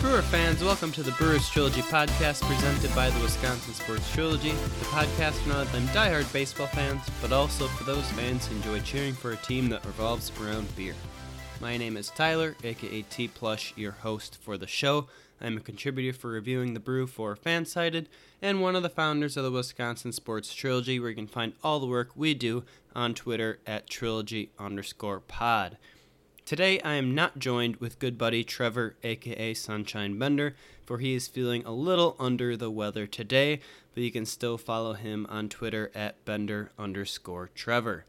Brewer fans, welcome to the Brewers Trilogy podcast presented by the Wisconsin Sports Trilogy, the podcast for not only diehard baseball fans, but also for those fans who enjoy cheering for a team that revolves around beer. My name is Tyler, aka T Plush, your host for the show. I'm a contributor for reviewing the brew for Fansided, and one of the founders of the Wisconsin Sports Trilogy, where you can find all the work we do on Twitter at trilogy underscore pod. Today, I am not joined with good buddy Trevor, aka Sunshine Bender, for he is feeling a little under the weather today, but you can still follow him on Twitter at Bender underscore Trevor.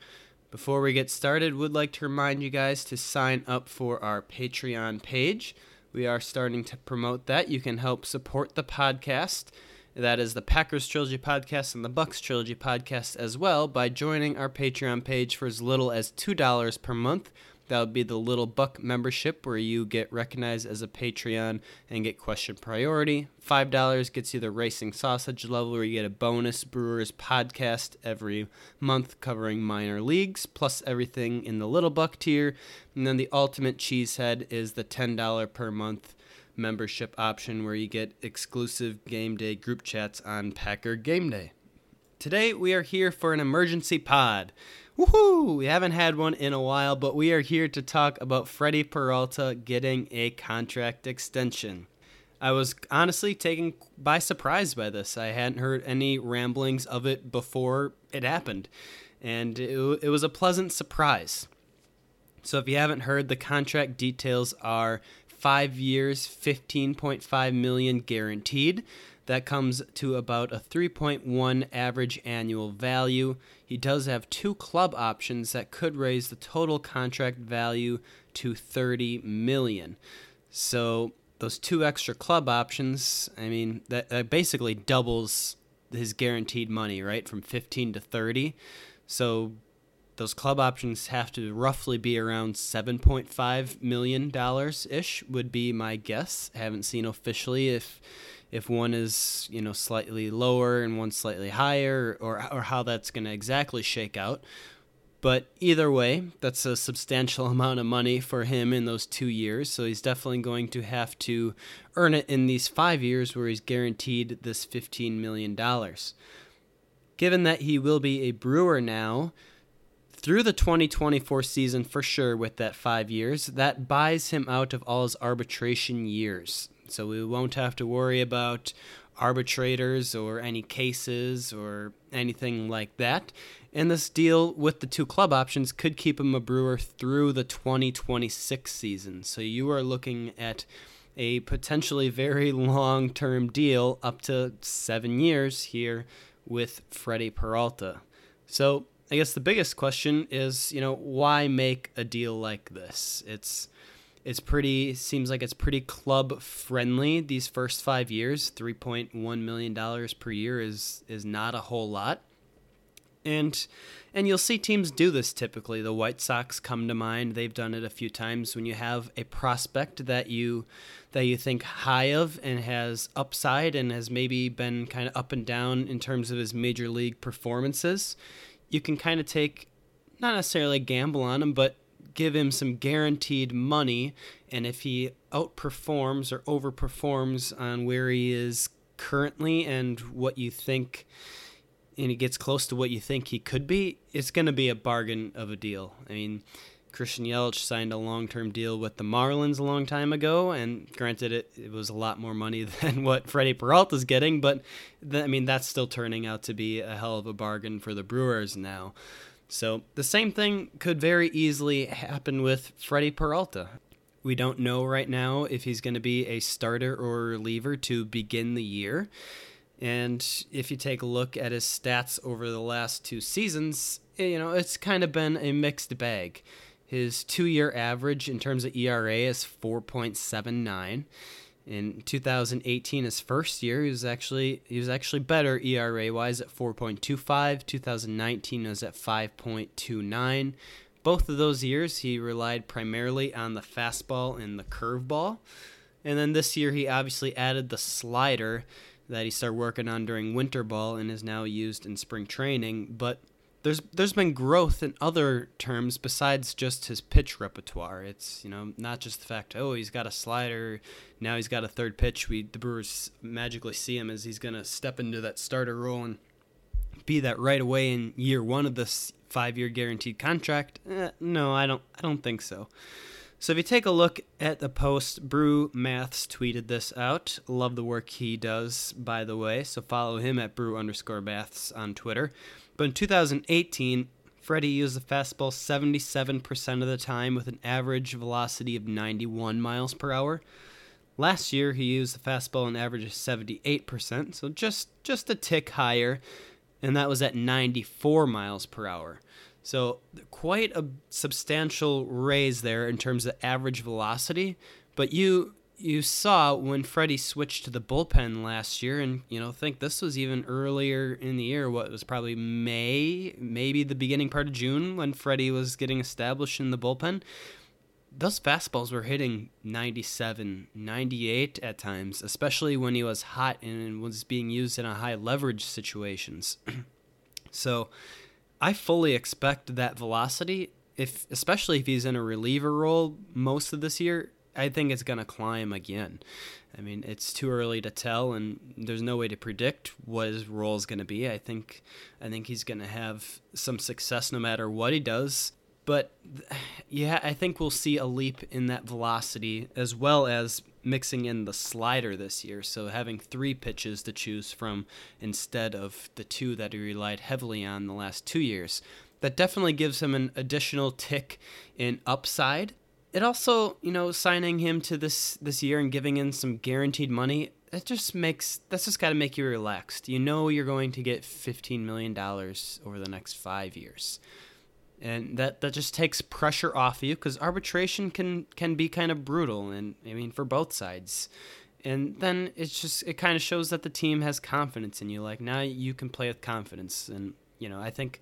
Before we get started, would like to remind you guys to sign up for our Patreon page. We are starting to promote that. You can help support the podcast. That is the Packers Trilogy Podcast and the Bucks Trilogy Podcast as well by joining our Patreon page for as little as $2 per month. That would be the Little Buck membership where you get recognized as a Patreon and get question priority. $5 gets you the Racing Sausage level where you get a bonus Brewers podcast every month covering minor leagues, plus everything in the Little Buck tier. And then the Ultimate Cheesehead is the $10 per month membership option where you get exclusive game day group chats on Packer Game Day. Today we are here for an emergency pod. Woohoo! We haven't had one in a while, but we are here to talk about Freddy Peralta getting a contract extension. I was honestly taken by surprise by this. I hadn't heard any ramblings of it before it happened, and it, it was a pleasant surprise. So if you haven't heard, the contract details are five years, 15.5 million guaranteed. That comes to about a 3.1 average annual value. He does have two club options that could raise the total contract value to 30 million. So those two extra club options, I mean, that, that basically doubles his guaranteed money, right, from 15 to 30. So those club options have to roughly be around 7.5 million dollars ish would be my guess. I haven't seen officially if if one is you know slightly lower and one slightly higher or or how that's going to exactly shake out. But either way, that's a substantial amount of money for him in those two years. So he's definitely going to have to earn it in these five years where he's guaranteed this $15 million. Given that he will be a brewer now, through the 2024 season for sure with that five years, that buys him out of all his arbitration years. So we won't have to worry about arbitrators or any cases or anything like that. And this deal with the two club options could keep him a brewer through the 2026 season. So you are looking at a potentially very long term deal up to seven years here with Freddy Peralta. So I guess the biggest question is, you know, why make a deal like this? It's it's pretty seems like it's pretty club friendly these first 5 years. 3.1 million dollars per year is is not a whole lot. And and you'll see teams do this typically. The White Sox come to mind. They've done it a few times when you have a prospect that you that you think high of and has upside and has maybe been kind of up and down in terms of his major league performances. You can kind of take not necessarily gamble on him, but give him some guaranteed money and if he outperforms or overperforms on where he is currently and what you think and he gets close to what you think he could be, it's going to be a bargain of a deal. I mean, Christian Yelich signed a long term deal with the Marlins a long time ago, and granted, it, it was a lot more money than what Freddy Peralta's getting, but th- I mean, that's still turning out to be a hell of a bargain for the Brewers now. So the same thing could very easily happen with Freddy Peralta. We don't know right now if he's going to be a starter or reliever to begin the year. And if you take a look at his stats over the last two seasons, eh, you know, it's kind of been a mixed bag. His two year average in terms of ERA is 4.79. In 2018, his first year, he was actually he was actually better ERA wise at 4.25. 2019 was at 5.29. Both of those years, he relied primarily on the fastball and the curveball. And then this year, he obviously added the slider that he started working on during winter ball and is now used in spring training. But there's there's been growth in other terms besides just his pitch repertoire. It's you know not just the fact oh he's got a slider, now he's got a third pitch. We the Brewers magically see him as he's gonna step into that starter role and be that right away in year one of this five year guaranteed contract. Eh, no, I don't I don't think so. So if you take a look at the post, Brew Maths tweeted this out. Love the work he does, by the way. So follow him at Brew underscore Maths on Twitter. But in 2018, Freddy used the fastball 77% of the time with an average velocity of 91 miles per hour. Last year, he used the fastball an average of 78%, so just just a tick higher, and that was at 94 miles per hour. So quite a substantial raise there in terms of average velocity. But you you saw when Freddy switched to the bullpen last year, and you know, think this was even earlier in the year. What was probably May, maybe the beginning part of June when Freddy was getting established in the bullpen. Those fastballs were hitting 97, 98 at times, especially when he was hot and was being used in a high leverage situations. so, I fully expect that velocity, if especially if he's in a reliever role most of this year, I think it's going to climb again. I mean, it's too early to tell, and there's no way to predict what his role is going to be. I think, I think he's going to have some success no matter what he does. But yeah, I think we'll see a leap in that velocity as well as mixing in the slider this year. So having three pitches to choose from instead of the two that he relied heavily on the last two years. That definitely gives him an additional tick in upside it also, you know, signing him to this this year and giving him some guaranteed money, that just makes that's just got to make you relaxed. You know you're going to get 15 million dollars over the next 5 years. And that that just takes pressure off you cuz arbitration can can be kind of brutal and I mean for both sides. And then it's just it kind of shows that the team has confidence in you. Like now you can play with confidence and you know, I think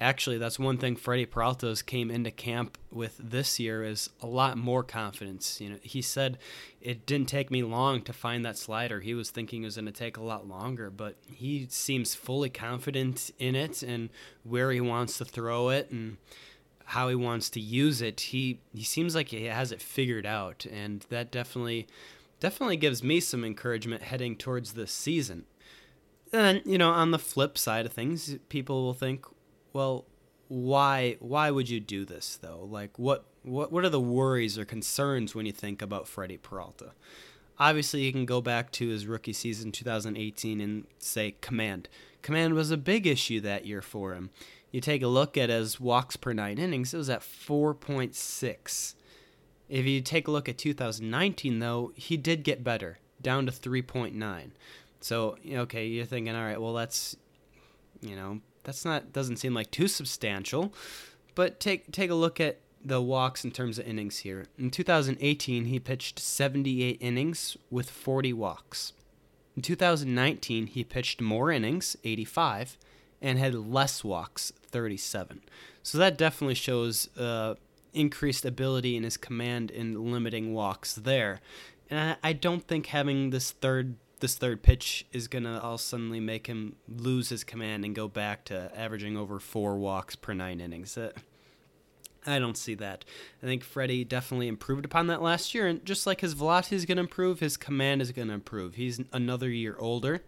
actually that's one thing Freddy Peralta's came into camp with this year is a lot more confidence. You know, he said it didn't take me long to find that slider. He was thinking it was going to take a lot longer, but he seems fully confident in it and where he wants to throw it and how he wants to use it. He he seems like he has it figured out, and that definitely definitely gives me some encouragement heading towards this season then you know on the flip side of things people will think well why why would you do this though? Like what what what are the worries or concerns when you think about Freddy Peralta? Obviously you can go back to his rookie season 2018 and say command. Command was a big issue that year for him. You take a look at his walks per 9 innings it was at 4.6 if you take a look at 2019 though he did get better down to 3.9 so okay, you're thinking, all right, well that's, you know, that's not doesn't seem like too substantial, but take take a look at the walks in terms of innings here. In 2018, he pitched 78 innings with 40 walks. In 2019, he pitched more innings, 85, and had less walks, 37. So that definitely shows uh, increased ability in his command in limiting walks there. And I, I don't think having this third this third pitch is gonna all suddenly make him lose his command and go back to averaging over four walks per nine innings. Uh, I don't see that. I think Freddy definitely improved upon that last year, and just like his velocity is gonna improve, his command is gonna improve. He's another year older,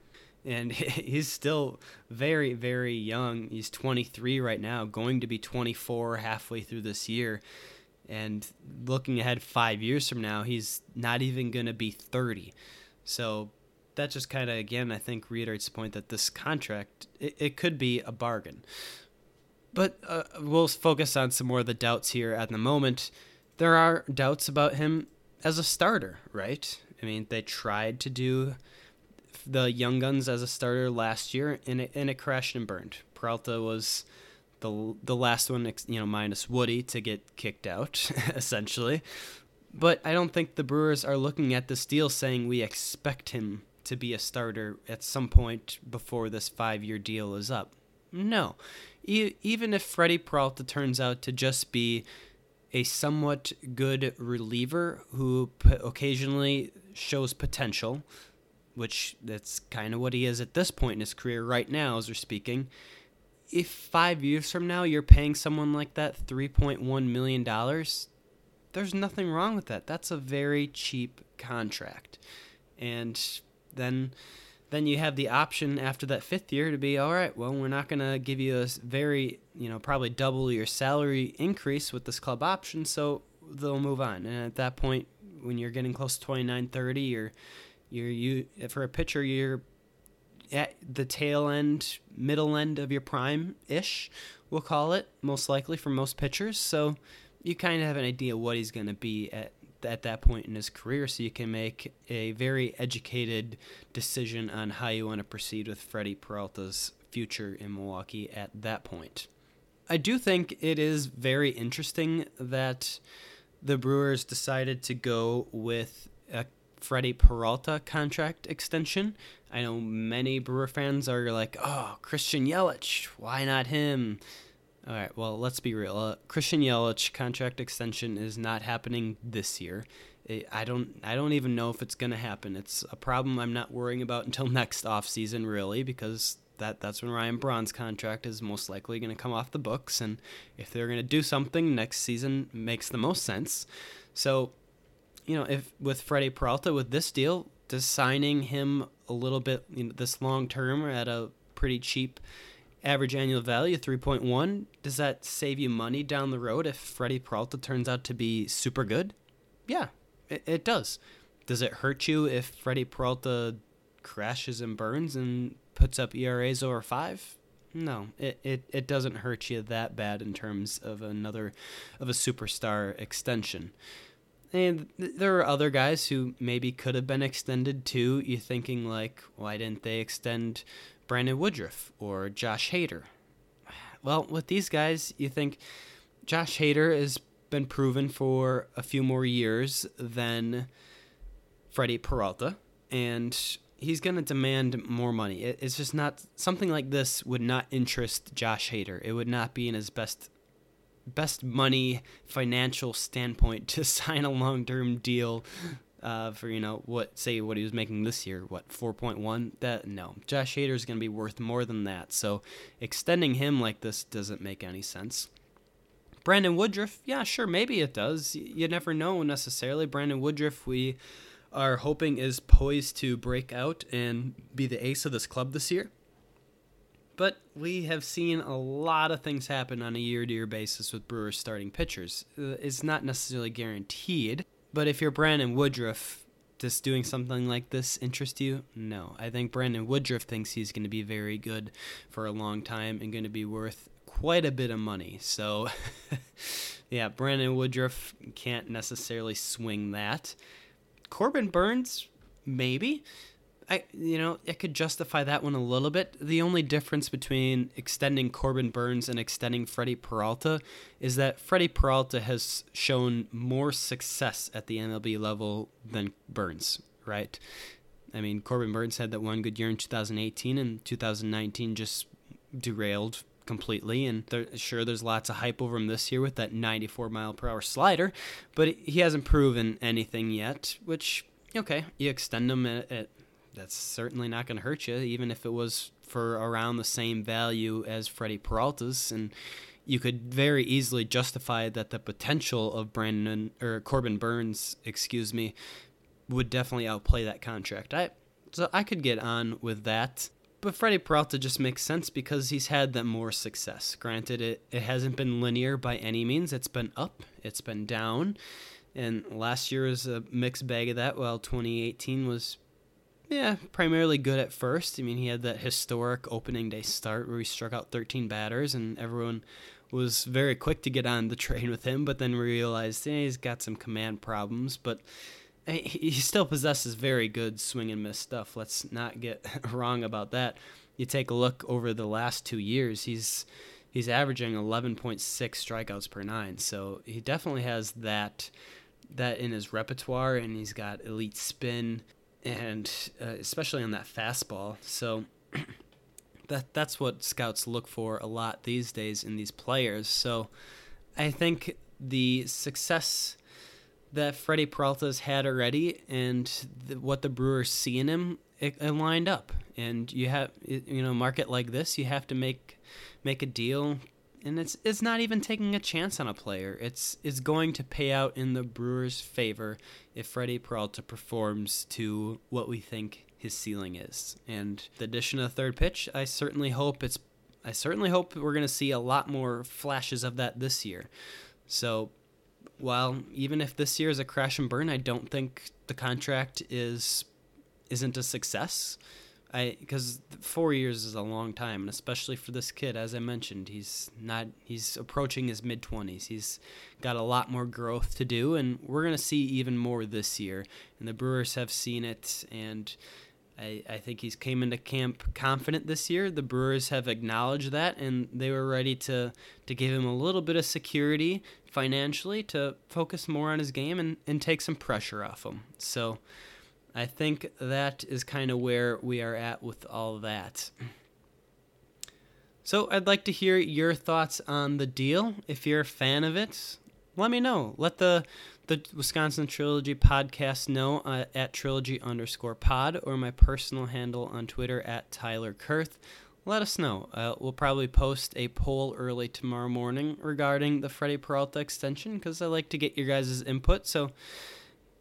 and he's still very, very young. He's 23 right now, going to be 24 halfway through this year. And looking ahead five years from now, he's not even going to be 30. So that just kind of again I think reiterates the point that this contract it, it could be a bargain. But uh, we'll focus on some more of the doubts here at the moment. There are doubts about him as a starter, right? I mean, they tried to do the Young Guns as a starter last year, and it, and it crashed and burned. Peralta was the the last one, you know, minus Woody to get kicked out, essentially. But I don't think the Brewers are looking at this deal saying we expect him to be a starter at some point before this five year deal is up. No. E- even if Freddy Peralta turns out to just be a somewhat good reliever who p- occasionally shows potential, which that's kind of what he is at this point in his career right now as we're speaking. If five years from now you're paying someone like that $3.1 million, there's nothing wrong with that. That's a very cheap contract. And then then you have the option after that fifth year to be all right well we're not going to give you a very you know probably double your salary increase with this club option so they'll move on. And at that point when you're getting close to 29 30 you're you're you for a pitcher you're at the tail end middle end of your prime ish we'll call it most likely for most pitchers. So you kind of have an idea what he's going to be at at that point in his career so you can make a very educated decision on how you want to proceed with Freddy Peralta's future in Milwaukee at that point. I do think it is very interesting that the Brewers decided to go with a Freddy Peralta contract extension. I know many Brewer fans are like, "Oh, Christian Yelich, why not him?" All right. Well, let's be real. Uh, Christian Yelich contract extension is not happening this year. I don't. I don't even know if it's going to happen. It's a problem I'm not worrying about until next offseason, really, because that that's when Ryan Braun's contract is most likely going to come off the books. And if they're going to do something next season, makes the most sense. So, you know, if with Freddy Peralta with this deal, just signing him a little bit you know, this long term at a pretty cheap average annual value 3.1 does that save you money down the road if freddy peralta turns out to be super good? Yeah it, it does. Does it hurt you if freddy peralta crashes and burns and puts up eras over five? No it, it, it doesn't hurt you that bad in terms of another of a superstar extension. And there are other guys who maybe could have been extended too. You thinking like, why didn't they extend Brandon Woodruff or Josh Hader. Well, with these guys, you think Josh Hader has been proven for a few more years than Freddy Peralta, and he's going to demand more money. It's just not something like this would not interest Josh Hader. It would not be in his best best money financial standpoint to sign a long-term deal uh, for you know what say what he was making this year, what 4.1. That no, Josh Hader is going to be worth more than that. So extending him like this doesn't make any sense. Brandon Woodruff, yeah, sure, maybe it does. You never know necessarily. Brandon Woodruff, we are hoping is poised to break out and be the ace of this club this year. But we have seen a lot of things happen on a year to year basis with Brewers starting pitchers. Uh, it's not necessarily guaranteed. But if you're Brandon Woodruff, does doing something like this interest you? No. I think Brandon Woodruff thinks he's going to be very good for a long time and going to be worth quite a bit of money. So, yeah, Brandon Woodruff can't necessarily swing that. Corbin Burnes, maybe. I you know I could justify that one a little bit. The only difference between extending Corbin Burnes and extending Freddy Peralta is that Freddy Peralta has shown more success at the MLB level than Burnes, right? I mean, Corbin Burnes had that one good year in 2018, and 2019 just derailed completely. And there, sure, there's lots of hype over him this year with that 94 mile per hour slider, but he hasn't proven anything yet. Which okay, you extend him at, at that's certainly not going to hurt you, even if it was for around the same value as Freddy Peralta's. And you could very easily justify that the potential of Brandon or Corbin Burnes, excuse me, would definitely outplay that contract. I so I could get on with that. But Freddy Peralta just makes sense because he's had that more success. Granted, it, it hasn't been linear by any means. It's been up, it's been down. And last year was a mixed bag of that, while 2018 was yeah, primarily good at first. I mean, he had that historic opening day start where he struck out 13 batters, and everyone was very quick to get on the train with him. But then we realized he's got some command problems. But eh, he still possesses very good swing and miss stuff. Let's not get wrong about that. You take a look over the last two years, he's he's averaging 11.6 strikeouts per nine. So he definitely has that that in his repertoire, and he's got elite spin, and uh, especially on that fastball. So that that's what scouts look for a lot these days in these players. So I think the success that Freddy Peralta's had already and the, what the Brewers see in him, it, it, lined up. And you have, you know, market like this, you have to make make a deal, and it's it's not even taking a chance on a player. It's it's going to pay out in the Brewers' favor if Freddy Peralta performs to what we think his ceiling is. And the addition of the third pitch, I certainly hope it's I certainly hope we're going to see a lot more flashes of that this year. So while even if this year is a crash and burn, I don't think the contract is isn't a success. I because four years is a long time, and especially for this kid, as I mentioned, he's not he's approaching his mid twenties. He's got a lot more growth to do, and we're gonna see even more this year. And the Brewers have seen it, and I, I think he's came into camp confident this year. The Brewers have acknowledged that, and they were ready to to give him a little bit of security financially to focus more on his game and, and take some pressure off him. So I think that is kind of where we are at with all that. So I'd like to hear your thoughts on the deal. If you're a fan of it, let me know. Let the the Wisconsin Trilogy podcast know uh, at trilogy underscore pod or my personal handle on Twitter at Tyler Kurth. Let us know. Uh, we'll probably post a poll early tomorrow morning regarding the Freddy Peralta extension because I like to get your guys' input. So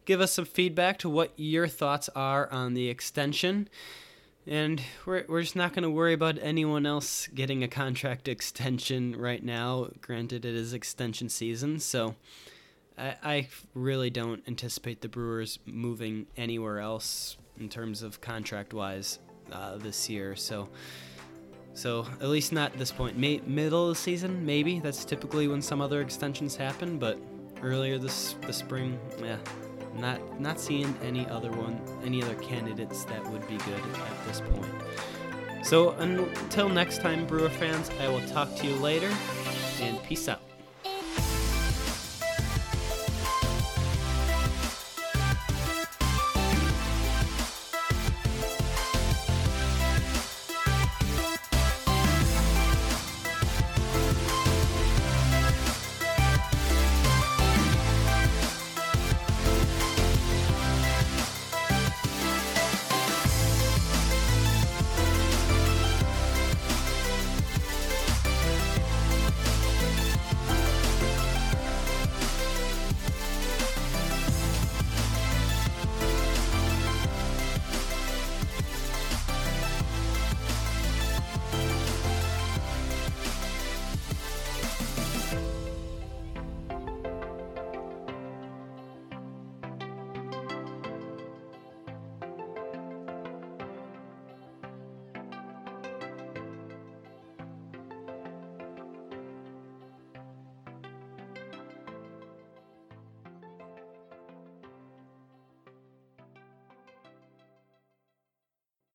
give us some feedback to what your thoughts are on the extension. And we're, we're just not going to worry about anyone else getting a contract extension right now. Granted, it is extension season, so I, I really don't anticipate the Brewers moving anywhere else in terms of contract wise uh, this year. So, so at least not at this point. May, middle of the season, maybe. That's typically when some other extensions happen. But earlier this the spring, yeah, not not seeing any other one, any other candidates that would be good at this point. So until next time, Brewer fans, I will talk to you later, and peace out.